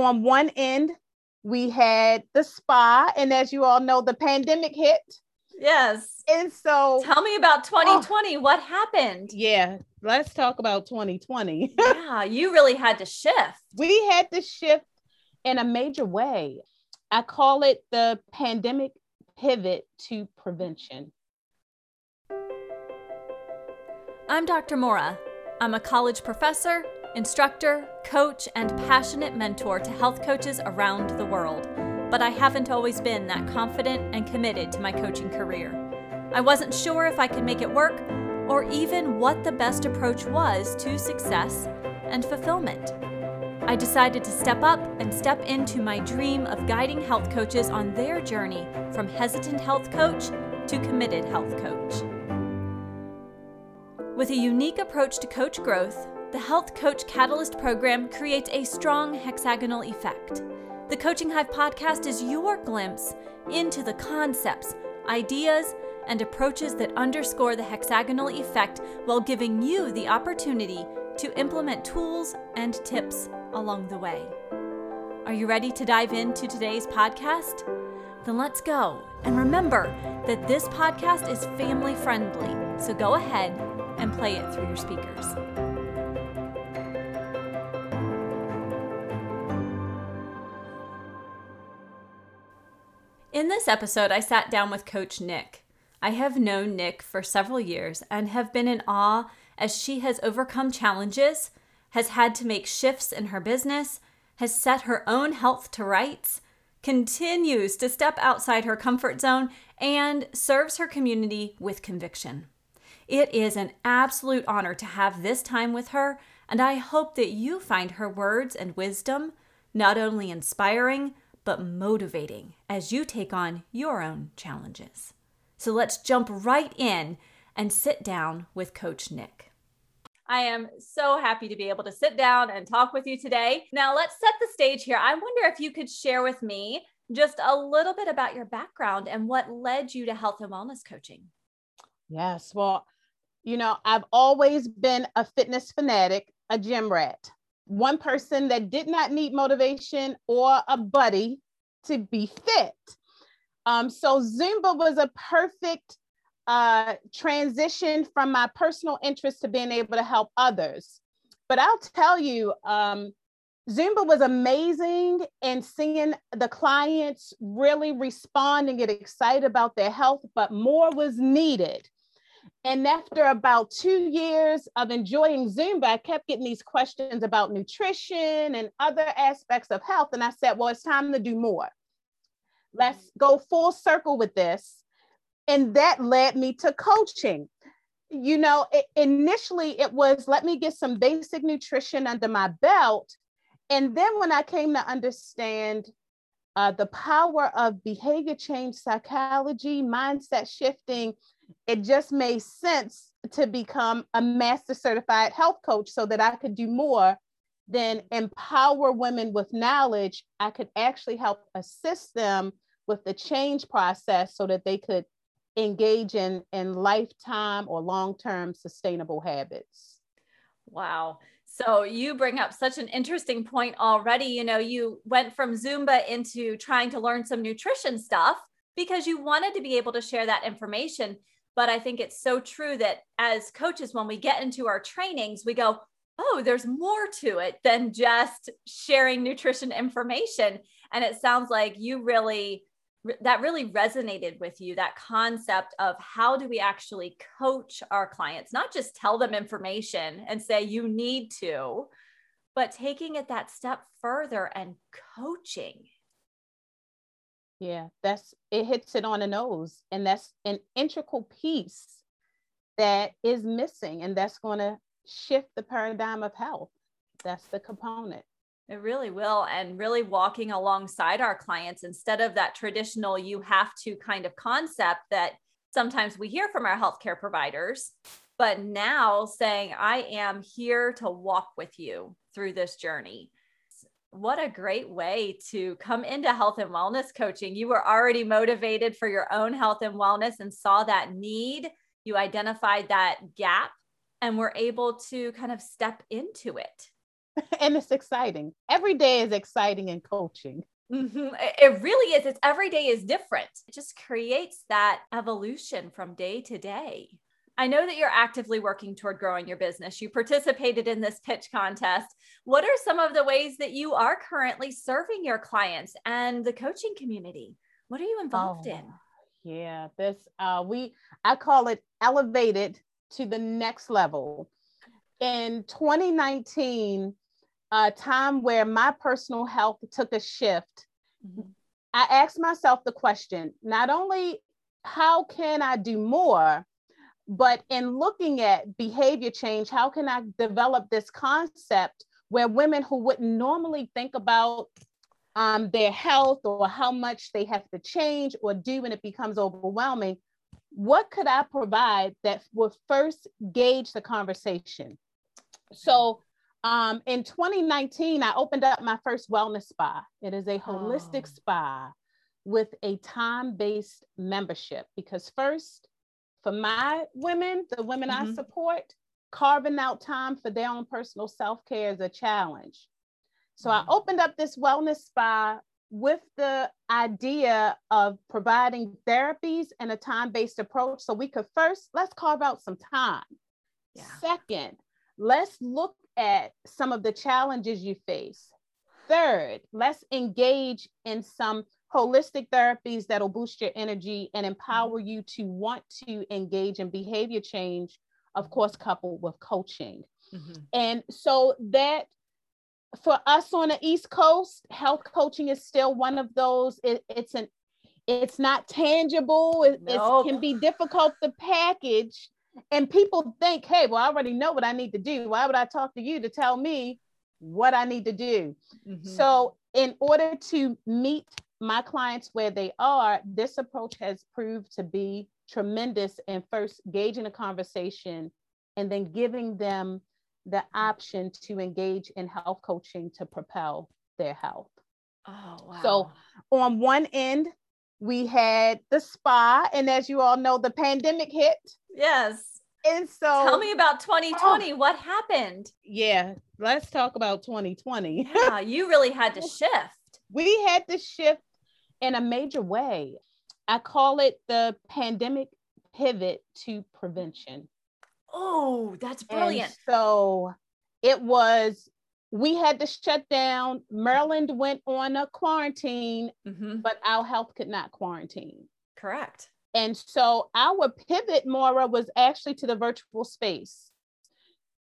on one end, we had the spa. And as you all know, the pandemic hit. Yes. And so tell me about 2020. Oh, what happened? Yeah, let's talk about 2020. yeah, you really had to shift. We had to shift in a major way. I call it the pandemic pivot to prevention. I'm Dr. Mora. I'm a college professor, instructor, coach, and passionate mentor to health coaches around the world. But I haven't always been that confident and committed to my coaching career. I wasn't sure if I could make it work or even what the best approach was to success and fulfillment. I decided to step up and step into my dream of guiding health coaches on their journey from hesitant health coach to committed health coach. With a unique approach to coach growth, the Health Coach Catalyst program creates a strong hexagonal effect. The Coaching Hive podcast is your glimpse into the concepts, ideas, and approaches that underscore the hexagonal effect while giving you the opportunity to implement tools and tips along the way. Are you ready to dive into today's podcast? Then let's go. And remember that this podcast is family friendly, so go ahead and play it through your speakers. This episode, I sat down with Coach Nick. I have known Nick for several years and have been in awe as she has overcome challenges, has had to make shifts in her business, has set her own health to rights, continues to step outside her comfort zone, and serves her community with conviction. It is an absolute honor to have this time with her, and I hope that you find her words and wisdom not only inspiring, but motivating as you take on your own challenges. So let's jump right in and sit down with Coach Nick. I am so happy to be able to sit down and talk with you today. Now, let's set the stage here. I wonder if you could share with me just a little bit about your background and what led you to health and wellness coaching. Yes. Well, you know, I've always been a fitness fanatic, a gym rat, one person that did not need motivation or a buddy to be fit. Um, so Zumba was a perfect uh, transition from my personal interest to being able to help others. But I'll tell you, um, Zumba was amazing and seeing the clients really respond and get excited about their health, but more was needed. And after about two years of enjoying Zumba, I kept getting these questions about nutrition and other aspects of health. And I said, well, it's time to do more let's go full circle with this. And that led me to coaching. You know, it, initially it was let me get some basic nutrition under my belt. And then when I came to understand uh, the power of behavior change psychology, mindset shifting, it just made sense to become a master certified health coach so that I could do more than empower women with knowledge. I could actually help assist them with the change process so that they could engage in, in lifetime or long-term sustainable habits. Wow. So you bring up such an interesting point already. You know, you went from Zumba into trying to learn some nutrition stuff because you wanted to be able to share that information. But I think it's so true that as coaches, when we get into our trainings, we go, oh, there's more to it than just sharing nutrition information. And it sounds like you really that really resonated with you that concept of how do we actually coach our clients not just tell them information and say you need to but taking it that step further and coaching yeah that's it hits it on the nose and that's an integral piece that is missing and that's going to shift the paradigm of health that's the component it really will. And really walking alongside our clients instead of that traditional you have to kind of concept that sometimes we hear from our healthcare providers, but now saying, I am here to walk with you through this journey. What a great way to come into health and wellness coaching. You were already motivated for your own health and wellness and saw that need. You identified that gap and were able to kind of step into it and it's exciting. Every day is exciting in coaching. Mm-hmm. It really is. It's every day is different. It just creates that evolution from day to day. I know that you're actively working toward growing your business. You participated in this pitch contest. What are some of the ways that you are currently serving your clients and the coaching community? What are you involved oh, in? Yeah, this uh we I call it elevated to the next level. In 2019, a time where my personal health took a shift, mm-hmm. I asked myself the question, not only how can I do more, but in looking at behavior change, how can I develop this concept where women who wouldn't normally think about um, their health or how much they have to change or do when it becomes overwhelming, what could I provide that would first gauge the conversation? So um, in 2019, I opened up my first wellness spa. It is a holistic oh. spa with a time based membership because, first, for my women, the women mm-hmm. I support, carving out time for their own personal self care is a challenge. So mm-hmm. I opened up this wellness spa with the idea of providing therapies and a time based approach. So we could first, let's carve out some time. Yeah. Second, let's look at some of the challenges you face. Third, let's engage in some holistic therapies that'll boost your energy and empower you to want to engage in behavior change, of course, coupled with coaching. Mm-hmm. And so that for us on the East Coast, health coaching is still one of those. It, it's an it's not tangible. It, nope. can be difficult to package. And people think, hey, well, I already know what I need to do. Why would I talk to you to tell me what I need to do? Mm-hmm. So, in order to meet my clients where they are, this approach has proved to be tremendous in first gauging a conversation and then giving them the option to engage in health coaching to propel their health. Oh, wow. So, on one end, we had the spa, and as you all know, the pandemic hit. Yes. And so, tell me about 2020. Oh, what happened? Yeah, let's talk about 2020. yeah, you really had to shift. We had to shift in a major way. I call it the pandemic pivot to prevention. Oh, that's brilliant. And so it was, we had to shut down. Maryland went on a quarantine, mm-hmm. but our health could not quarantine. Correct. And so our pivot, Maura, was actually to the virtual space.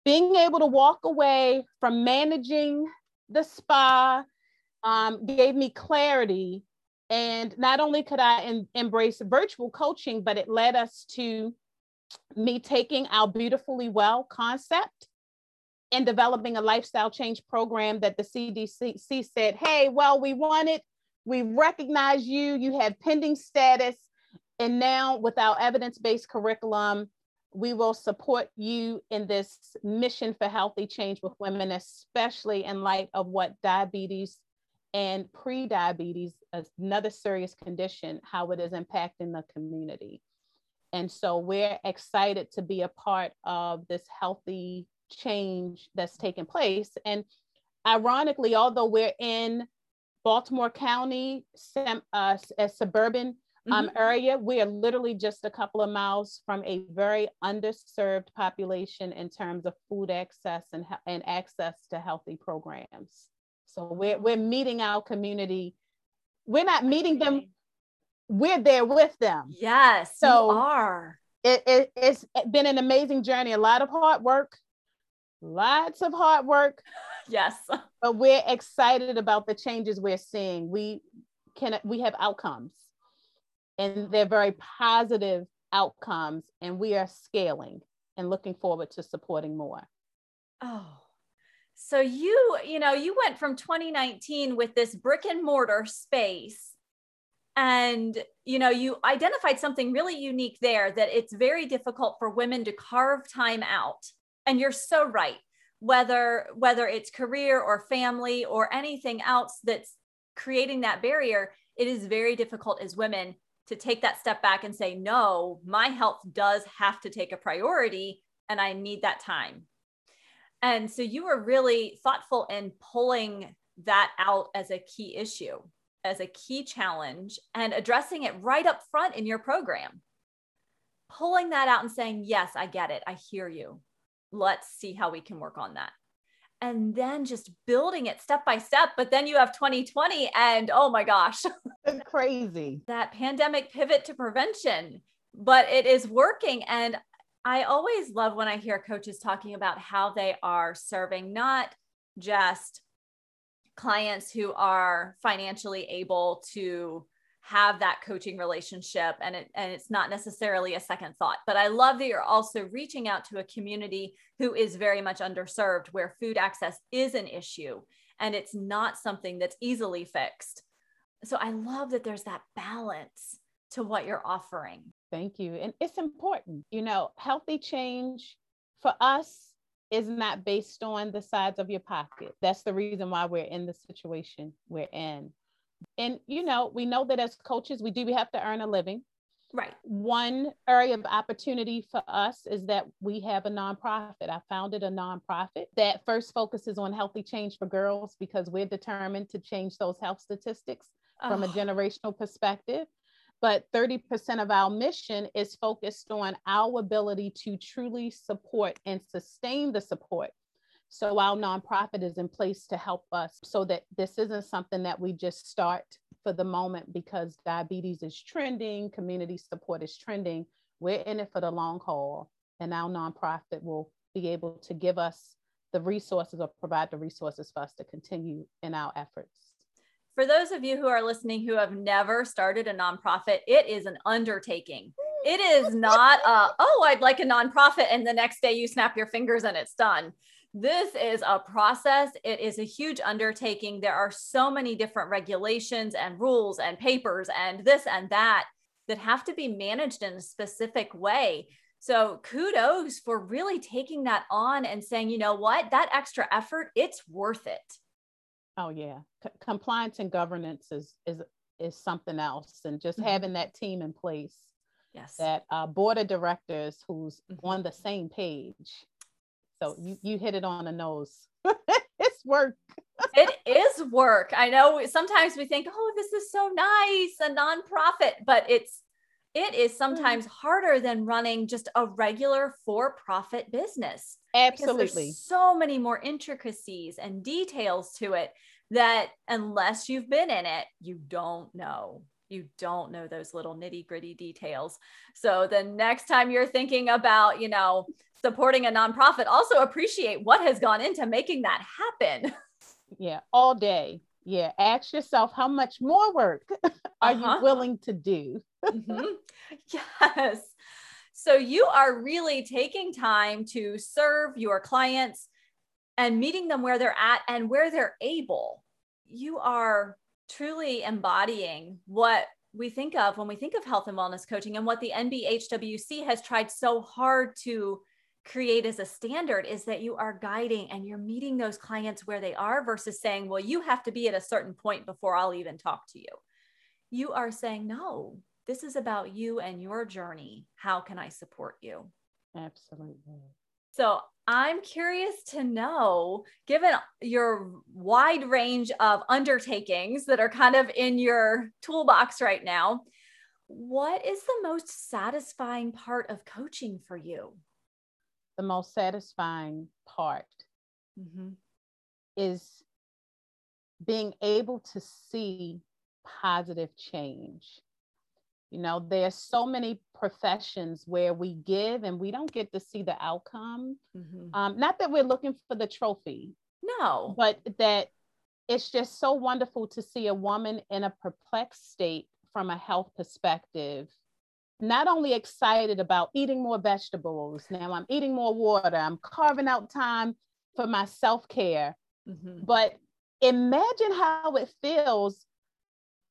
Being able to walk away from managing the spa um, gave me clarity and not only could I in, embrace virtual coaching, but it led us to me taking our beautifully well concept and developing a lifestyle change program that the CDC said, hey, well, we want it. We recognize you. You have pending status. And now, with our evidence based curriculum, we will support you in this mission for healthy change with women, especially in light of what diabetes and pre-diabetes, another serious condition, how it is impacting the community. And so we're excited to be a part of this healthy change that's taking place. And ironically, although we're in Baltimore County, uh, a suburban um, mm-hmm. area, we are literally just a couple of miles from a very underserved population in terms of food access and, and access to healthy programs. So we're, we're meeting our community. We're not meeting them, we're there with them. Yes, so you are. It, it, it's been an amazing journey, a lot of hard work, lots of hard work. Yes. But we're excited about the changes we're seeing. We can we have outcomes and they're very positive outcomes and we are scaling and looking forward to supporting more. Oh, so you, you know, you went from 2019 with this brick and mortar space and you know you identified something really unique there that it's very difficult for women to carve time out. And you're so right whether whether it's career or family or anything else that's creating that barrier it is very difficult as women to take that step back and say no my health does have to take a priority and i need that time And so you were really thoughtful in pulling that out as a key issue, as a key challenge, and addressing it right up front in your program. Pulling that out and saying, Yes, I get it. I hear you. Let's see how we can work on that. And then just building it step by step. But then you have 2020, and oh my gosh, crazy. that pandemic pivot to prevention, but it is working. And I always love when I hear coaches talking about how they are serving not just clients who are financially able to have that coaching relationship and it, and it's not necessarily a second thought but i love that you're also reaching out to a community who is very much underserved where food access is an issue and it's not something that's easily fixed. So i love that there's that balance to what you're offering thank you and it's important you know healthy change for us is not based on the size of your pocket. That's the reason why we're in the situation we're in. And, you know, we know that as coaches, we do we have to earn a living. Right. One area of opportunity for us is that we have a nonprofit. I founded a nonprofit that first focuses on healthy change for girls because we're determined to change those health statistics oh. from a generational perspective but 30% of our mission is focused on our ability to truly support and sustain the support. So our nonprofit is in place to help us so that this isn't something that we just start for the moment because diabetes is trending, community support is trending. We're in it for the long haul, and our nonprofit will be able to give us the resources or provide the resources for us to continue in our efforts for those of you who are listening who have never started a nonprofit, it is an undertaking. It is not a, oh, I'd like a nonprofit. And the next day you snap your fingers and it's done. This is a process. It is a huge undertaking. There are so many different regulations and rules and papers and this and that that have to be managed in a specific way. So kudos for really taking that on and saying, you know what, that extra effort, it's worth it. Oh yeah, C- compliance and governance is is is something else, and just mm-hmm. having that team in place. Yes. That uh, board of directors who's mm-hmm. on the same page. So you you hit it on the nose. it's work. it is work. I know sometimes we think, oh, this is so nice, a nonprofit, but it's it is mm-hmm. sometimes mm. harder than running just a regular for-profit business. Absolutely. So many more intricacies and details to it that unless you've been in it, you don't know. You don't know those little nitty gritty details. So the next time you're thinking about, you know, supporting a nonprofit, also appreciate what has gone into making that happen. Yeah, all day. Yeah, ask yourself how much more work are uh-huh. you willing to do? mm-hmm. Yes. So you are really taking time to serve your clients and meeting them where they're at and where they're able. You are truly embodying what we think of when we think of health and wellness coaching and what the NBHWC has tried so hard to create as a standard is that you are guiding and you're meeting those clients where they are versus saying, well, you have to be at a certain point before I'll even talk to you. You are saying, no, this is about you and your journey. How can I support you? Absolutely. So I'm curious to know, given your wide range of undertakings that are kind of in your toolbox right now, what is the most satisfying part of coaching for you? The most satisfying part mm-hmm. is being able to see positive change you know, there's so many professions where we give and we don't get to see the outcome. Mm-hmm. Um, not that we're looking for the trophy. No. But that it's just so wonderful to see a woman in a perplexed state from a health perspective not only excited about eating more vegetables now i'm eating more water i'm carving out time for my self-care mm-hmm. but imagine how it feels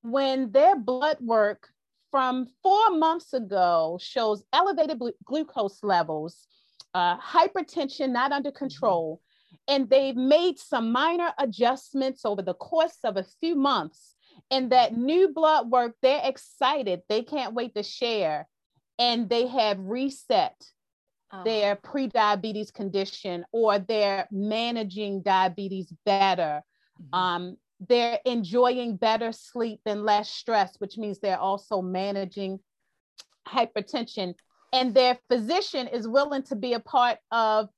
when their blood work from four months ago shows elevated glucose levels, uh, hypertension not under mm-hmm. control, and they've made some minor adjustments over the course of a few months. And that new blood work, they're excited. They can't wait to share. And they have reset oh. their pre-diabetes condition or they're managing diabetes better. Mm-hmm. Um, they're enjoying better sleep and less stress, which means they're also managing hypertension. And their physician is willing to be a part of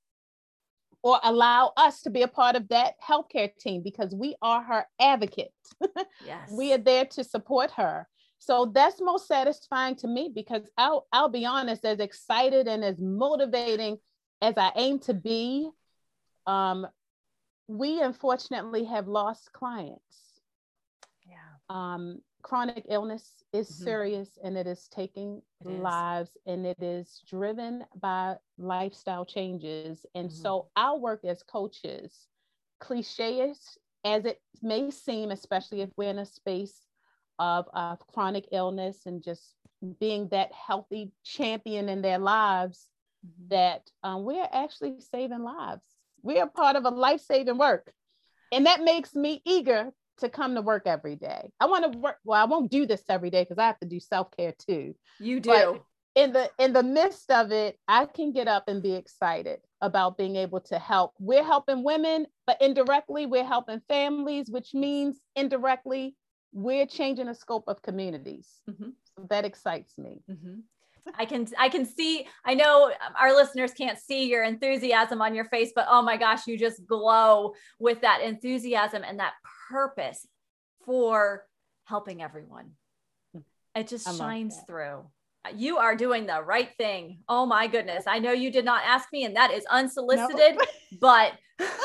or allow us to be a part of that healthcare team because we are her advocate. yes. we are there to support her. So that's most satisfying to me because I'll, I'll be honest, as excited and as motivating as I aim to be, um, we unfortunately have lost clients. Yeah. Um, chronic illness is mm-hmm. serious and it is taking it lives is. and it is driven by lifestyle changes. And mm-hmm. so our work as coaches, cliche as it may seem, especially if we're in a space of, of chronic illness and just being that healthy champion in their lives, mm-hmm. that um, we're actually saving lives. We are part of a life saving work. And that makes me eager to come to work every day. I want to work. Well, I won't do this every day because I have to do self care too. You do. But in the in the midst of it, I can get up and be excited about being able to help. We're helping women, but indirectly we're helping families, which means indirectly we're changing the scope of communities. Mm-hmm. So that excites me. Mm-hmm. I can I can see I know our listeners can't see your enthusiasm on your face but oh my gosh you just glow with that enthusiasm and that purpose for helping everyone. It just shines through. You are doing the right thing. Oh my goodness. I know you did not ask me, and that is unsolicited, no. but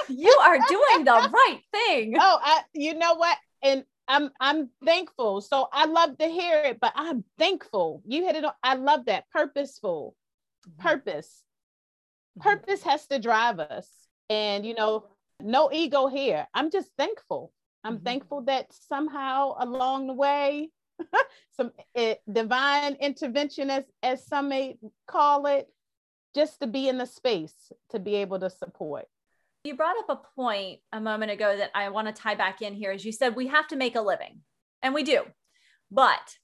you are doing the right thing. Oh, I, you know what? And I'm I'm thankful. So I love to hear it, but I'm thankful. You hit it on. I love that. Purposeful. Mm-hmm. Purpose. Mm-hmm. Purpose has to drive us. And you know, no ego here. I'm just thankful. I'm mm-hmm. thankful that somehow along the way, some uh, divine intervention, as, as some may call it, just to be in the space to be able to support. You brought up a point a moment ago that I want to tie back in here. As you said, we have to make a living, and we do. But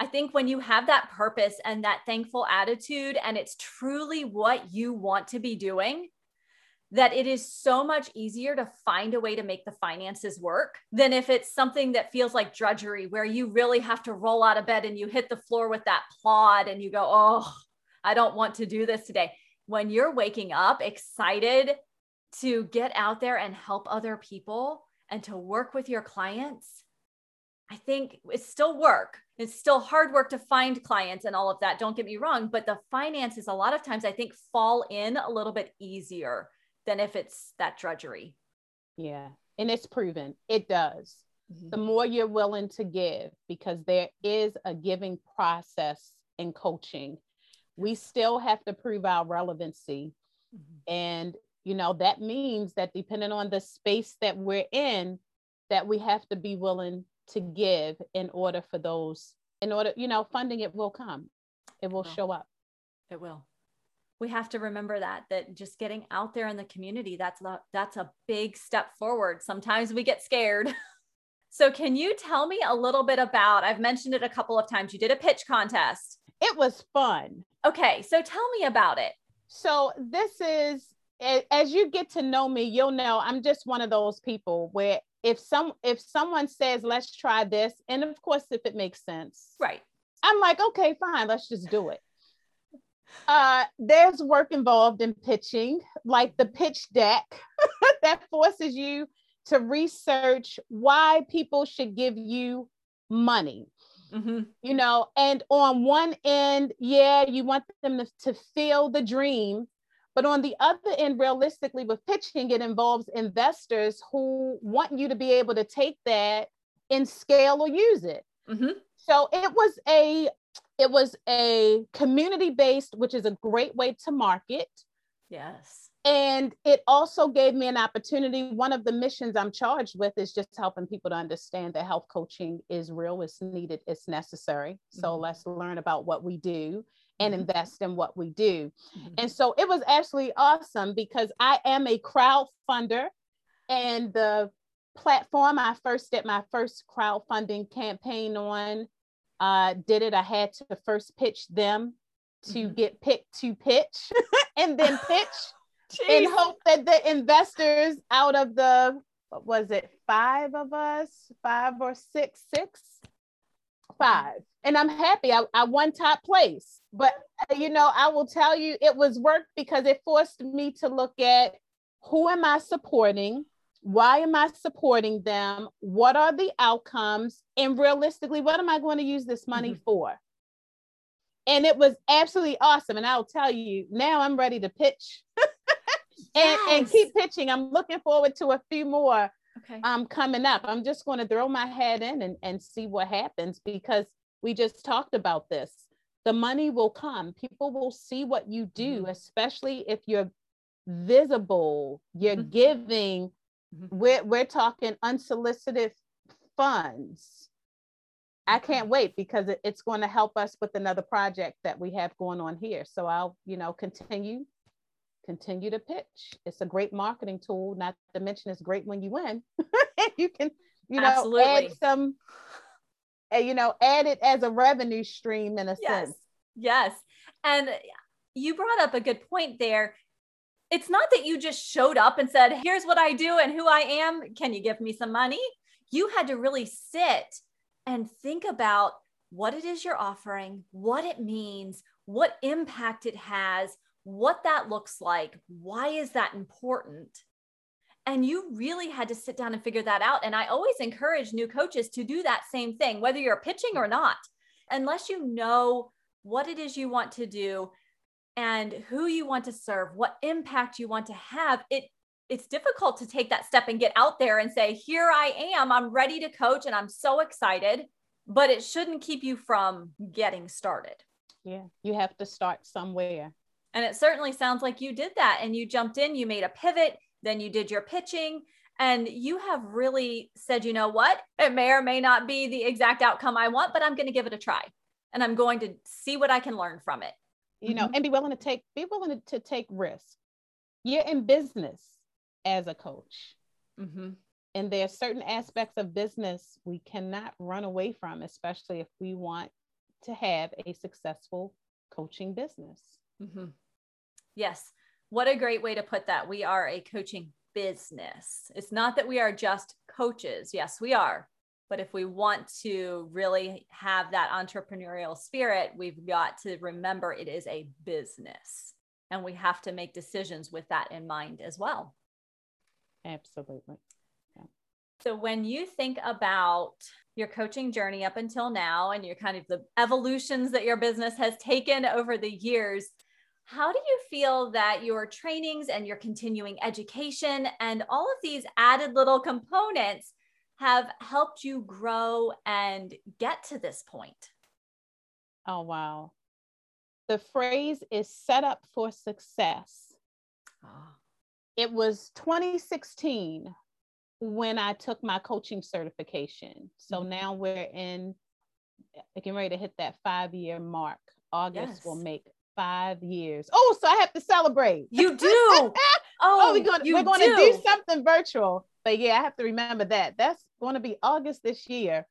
I think when you have that purpose and that thankful attitude, and it's truly what you want to be doing, that it is so much easier to find a way to make the finances work than if it's something that feels like drudgery where you really have to roll out of bed and you hit the floor with that plod and you go, Oh, I don't want to do this today. When you're waking up excited to get out there and help other people and to work with your clients, I think it's still work. It's still hard work to find clients and all of that. Don't get me wrong, but the finances, a lot of times, I think fall in a little bit easier than if it's that drudgery. Yeah. And it's proven it does. Mm-hmm. The more you're willing to give, because there is a giving process in coaching, we still have to prove our relevancy. Mm-hmm. And, you know, that means that depending on the space that we're in, that we have to be willing to give in order for those, in order, you know, funding it will come, it will show up. It will we have to remember that that just getting out there in the community that's a, that's a big step forward. Sometimes we get scared. So can you tell me a little bit about i've mentioned it a couple of times you did a pitch contest. It was fun. Okay so tell me about it. So this is as you get to know me you'll know i'm just one of those people where if some if someone says let's try this and of course if it makes sense. Right. I'm like okay fine let's just do it uh, there's work involved in pitching, like the pitch deck that forces you to research why people should give you money. Mm-hmm. You know, and on one end, yeah, you want them to, to feel the dream. But on the other end, realistically, with pitching, it involves investors who want you to be able to take that and scale or use it. Mm-hmm. So it was a it was a community based, which is a great way to market. Yes. And it also gave me an opportunity. One of the missions I'm charged with is just helping people to understand that health coaching is real, it's needed, it's necessary. So mm-hmm. let's learn about what we do and mm-hmm. invest in what we do. Mm-hmm. And so it was actually awesome because I am a crowd funder and the platform I first did my first crowdfunding campaign on uh, did it, I had to first pitch them to mm-hmm. get picked to pitch. and then pitch and hope that the investors out of the what was it five of us five or six six? Five. And i'm happy. I, I won top place. But uh, you know i will tell you it was work because it forced me to look at who am i supporting why am i supporting them what are the outcomes and realistically what am i going to use this money mm-hmm. for and it was absolutely awesome and i'll tell you now i'm ready to pitch and, and keep pitching. I'm looking forward to a few more okay. um, coming up. I'm just going to throw my head in and, and see what happens because we just talked about this. The money will come. People will see what you do, mm-hmm. especially if you're visible, you're mm-hmm. giving. Mm-hmm. We're, we're talking unsolicited funds. I can't wait because it's going to help us with another project that we have going on here. So I'll, you know, continue continue to pitch. It's a great marketing tool, not to mention it's great when you win. you can, you know, Absolutely. add some, uh, you know, add it as a revenue stream in a yes. sense. Yes. And you brought up a good point there. It's not that you just showed up and said, here's what I do and who I am. Can you give me some money? You had to really sit and think about what it is you're offering, what it means, what impact it has, what that looks like. Why is that important? And you really had to sit down and figure that out. And I always encourage new coaches to do that same thing, whether you're pitching or not, unless you know what it is you want to do and who you want to serve, what impact you want to have. It it's difficult to take that step and get out there and say, "Here I am. I'm ready to coach and I'm so excited." But it shouldn't keep you from getting started. Yeah, you have to start somewhere. And it certainly sounds like you did that and you jumped in, you made a pivot, then you did your pitching, and you have really said, you know what? It may or may not be the exact outcome I want, but I'm going to give it a try and I'm going to see what I can learn from it. You know, mm-hmm. and be willing to take, be willing to, take risks. You're in business as a coach. Mm-hmm. And there are certain aspects of business we cannot run away from, especially if we want to have a successful coaching business. Mm-hmm. Yes. What a great way to put that. We are a coaching business. It's not that we are just coaches. Yes, we are. But if we want to really have that entrepreneurial spirit, we've got to remember it is a business and we have to make decisions with that in mind as well. Absolutely. Yeah. So, when you think about your coaching journey up until now and your kind of the evolutions that your business has taken over the years, how do you feel that your trainings and your continuing education and all of these added little components have helped you grow and get to this point? Oh, wow. The phrase is set up for success. Oh. It was 2016 when I took my coaching certification. So mm-hmm. now we're in, getting ready to hit that five year mark. August yes. will make five years. Oh, so I have to celebrate. You do. Oh, oh, we're going we're going to do something virtual. But yeah, I have to remember that. That's going to be August this year.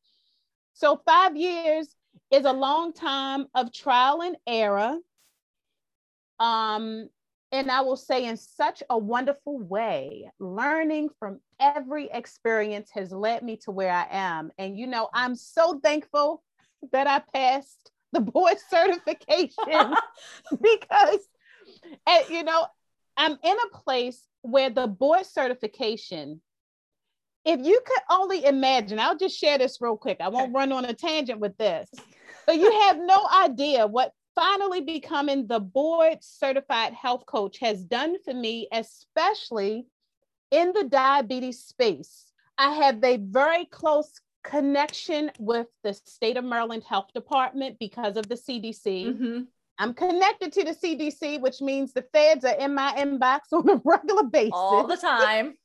So five years is a long time of trial and error. Um, and I will say in such a wonderful way, learning from every experience has led me to where I am. And you know, I'm so thankful that I passed the board certification because and, you know i'm in a place where the board certification if you could only imagine i'll just share this real quick i won't run on a tangent with this but you have no idea what finally becoming the board certified health coach has done for me especially in the diabetes space i have a very close connection with the state of Maryland Health Department because of the CDC. Mm-hmm. I'm connected to the CDC, which means the feds are in my inbox on a regular basis. All the time.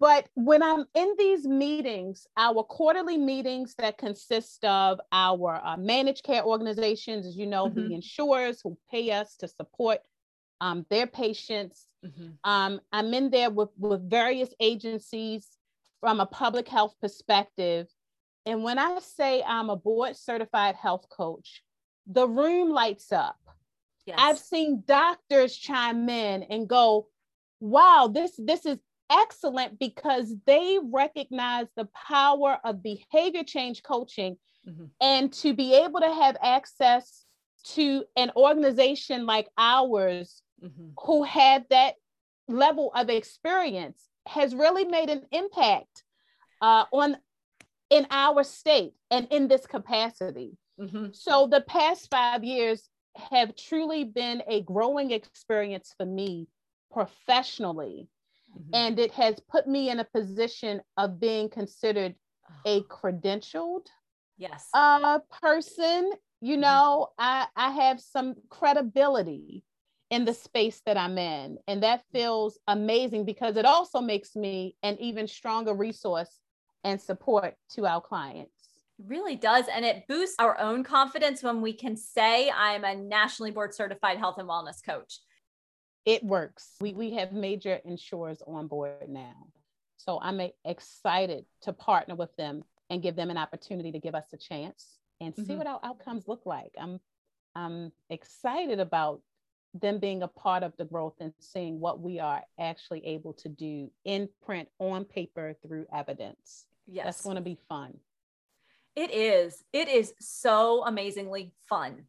but when I'm in these meetings, our quarterly meetings that consist of our uh, managed care organizations, as you know, mm-hmm. the insurers who pay us to support um, their patients. Mm-hmm. Um, I'm in there with, with various agencies from a public health perspective and when I say I'm a board certified health coach, the room lights up. Yes. I've seen doctors chime in and go, wow, this, this is excellent because they recognize the power of behavior change coaching mm-hmm. and to be able to have access to an organization like ours mm-hmm. who had that level of experience has really made an impact uh, on in our state and in this capacity. Mm-hmm. So the past five years have truly been a growing experience for me professionally. Mm-hmm. And it has put me in a position of being considered a credentialed yes uh, person. You mm-hmm. know, I, I have some credibility in the space that I'm in. And that feels amazing because it also makes me an even stronger resource and support to our clients. Really does. And it boosts our own confidence when we can say, I'm a nationally board certified health and wellness coach. It works. We, we have major insurers on board now. So I'm excited to partner with them and give them an opportunity to give us a chance and see mm-hmm. what our outcomes look like. I'm I'm excited about them being a part of the growth and seeing what we are actually able to do in print on paper through evidence. Yes. That's going to be fun. It is. It is so amazingly fun.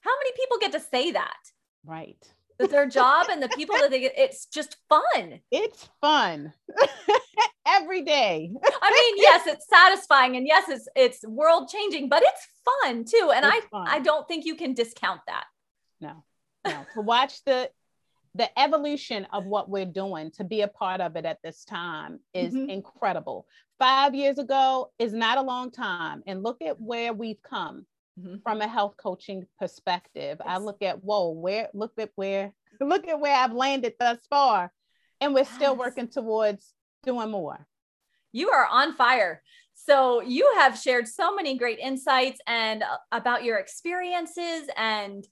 How many people get to say that? Right. That their job and the people that they get, it's just fun. It's fun. Every day. I mean, yes, it's satisfying and yes, it's it's world changing, but it's fun too. And it's I fun. I don't think you can discount that. No know, to watch the the evolution of what we're doing to be a part of it at this time is mm-hmm. incredible. Five years ago is not a long time. And look at where we've come mm-hmm. from a health coaching perspective. Yes. I look at, whoa, where, look at where, look at where I've landed thus far. And we're yes. still working towards doing more. You are on fire. So you have shared so many great insights and uh, about your experiences and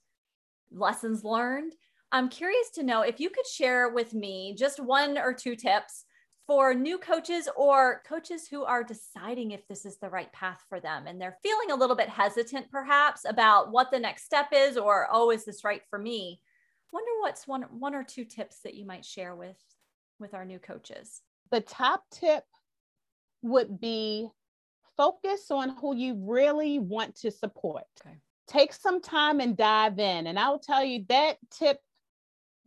lessons learned. I'm curious to know if you could share with me just one or two tips for new coaches or coaches who are deciding if this is the right path for them and they're feeling a little bit hesitant perhaps about what the next step is or oh is this right for me? Wonder what's one one or two tips that you might share with with our new coaches. The top tip would be focus on who you really want to support. Okay. Take some time and dive in. And I'll tell you that tip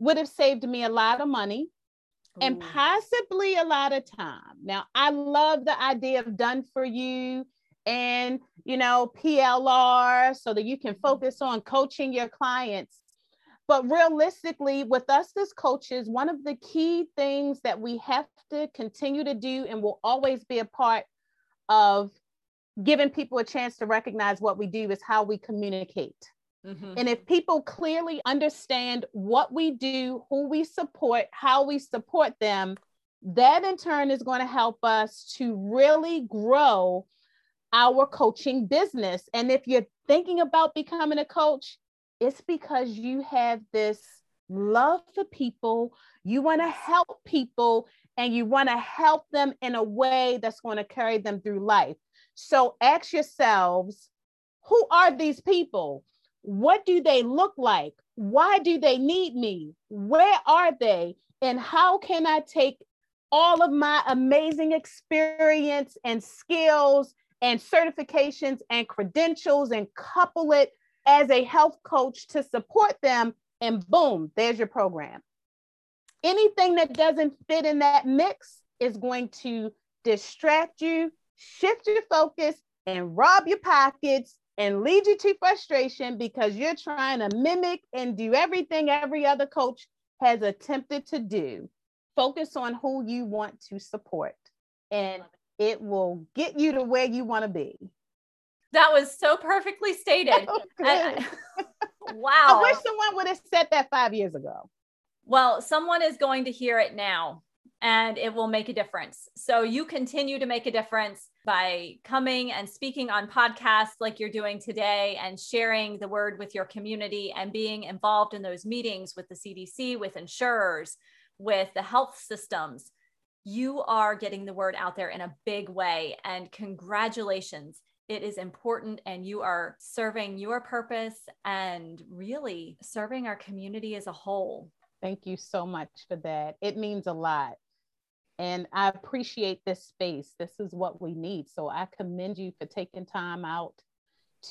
would have saved me a lot of money Ooh. and possibly a lot of time. Now, I love the idea of done for you and, you know, PLR so that you can focus on coaching your clients. But realistically, with us as coaches, one of the key things that we have to continue to do and will always be a part of giving people a chance to recognize what we do is how we communicate. Mm-hmm. And if people clearly understand what we do, who we support, how we support them, that in turn is going to help us to really grow our coaching business. And if you're thinking about becoming a coach, it's because you have this love for people, you want to help people, and you want to help them in a way that's going to carry them through life. So ask yourselves who are these people? What do they look like? Why do they need me? Where are they? And how can I take all of my amazing experience and skills and certifications and credentials and couple it as a health coach to support them? And boom, there's your program. Anything that doesn't fit in that mix is going to distract you, shift your focus and rob your pockets and lead you to frustration because you're trying to mimic and do everything every other coach has attempted to do. Focus on who you want to support, and it will get you to where you want to be. That was so perfectly stated. Oh, I, wow. I wish someone would have said that five years ago. Well, someone is going to hear it now and it will make a difference. So you continue to make a difference by coming and speaking on podcasts like you're doing today and sharing the word with your community and being involved in those meetings with the CDC, with insurers, with the health systems. You are getting the word out there in a big way. And congratulations. it is important and you are serving your purpose and really serving our community as a whole. Thank you so much for that. It means a lot. And I appreciate this space. This is what we need. So I commend you for taking time out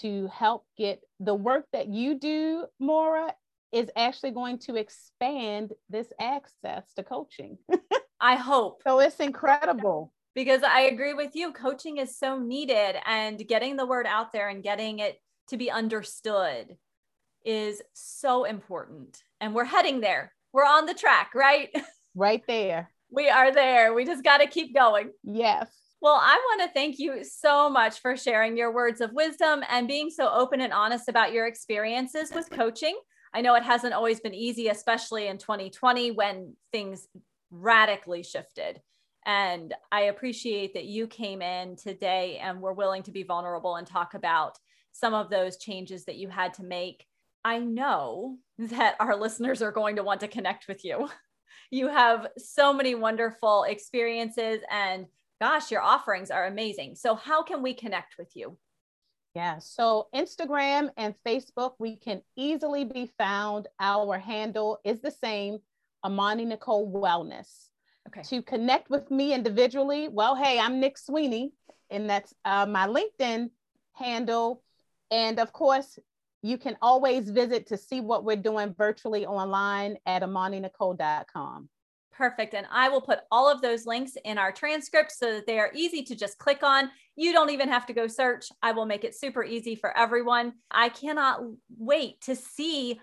to help get the work that you do, Maura, is actually going to expand this access to coaching. I hope. So it's incredible. Because I agree with you. Coaching is so needed, and getting the word out there and getting it to be understood is so important. And we're heading there. We're on the track, right? Right there. We are there. We just got to keep going. Yes. Well, I want to thank you so much for sharing your words of wisdom and being so open and honest about your experiences with coaching. I know it hasn't always been easy, especially in 2020 when things radically shifted. And I appreciate that you came in today and were willing to be vulnerable and talk about some of those changes that you had to make. I know that our listeners are going to want to connect with you. You have so many wonderful experiences, and gosh, your offerings are amazing. So, how can we connect with you? Yeah, so Instagram and Facebook, we can easily be found. Our handle is the same, Amani Nicole Wellness. Okay. To connect with me individually, well, hey, I'm Nick Sweeney, and that's uh, my LinkedIn handle. And of course, you can always visit to see what we're doing virtually online at amaninicole.com. Perfect. And I will put all of those links in our transcript so that they are easy to just click on. You don't even have to go search. I will make it super easy for everyone. I cannot wait to see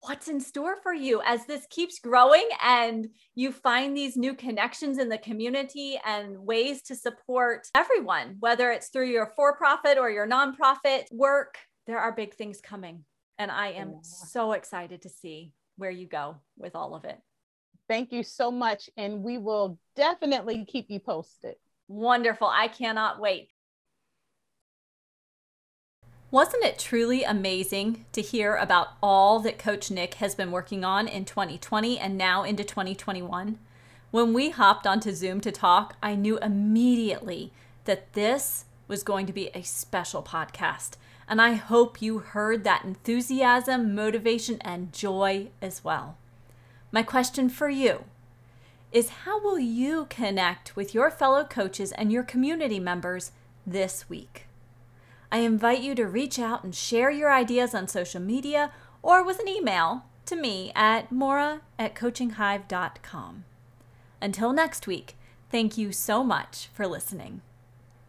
what's in store for you as this keeps growing and you find these new connections in the community and ways to support everyone, whether it's through your for profit or your nonprofit work there are big things coming. And I am so excited to see where you go with all of it. Thank you so much. And we will definitely keep you posted. Wonderful. I cannot wait. Wasn't it truly amazing to hear about all that Coach Nick has been working on in 2020 and now into 2021? When we hopped onto Zoom to talk, I knew immediately that this was going to be a special podcast and I hope you heard that enthusiasm, motivation, and joy as well. My question for you is how will you connect with your fellow coaches and your community members this week? I invite you to reach out and share your ideas on social media or with an email to me at maura at coachinghive.com. Until next week, thank you so much for listening.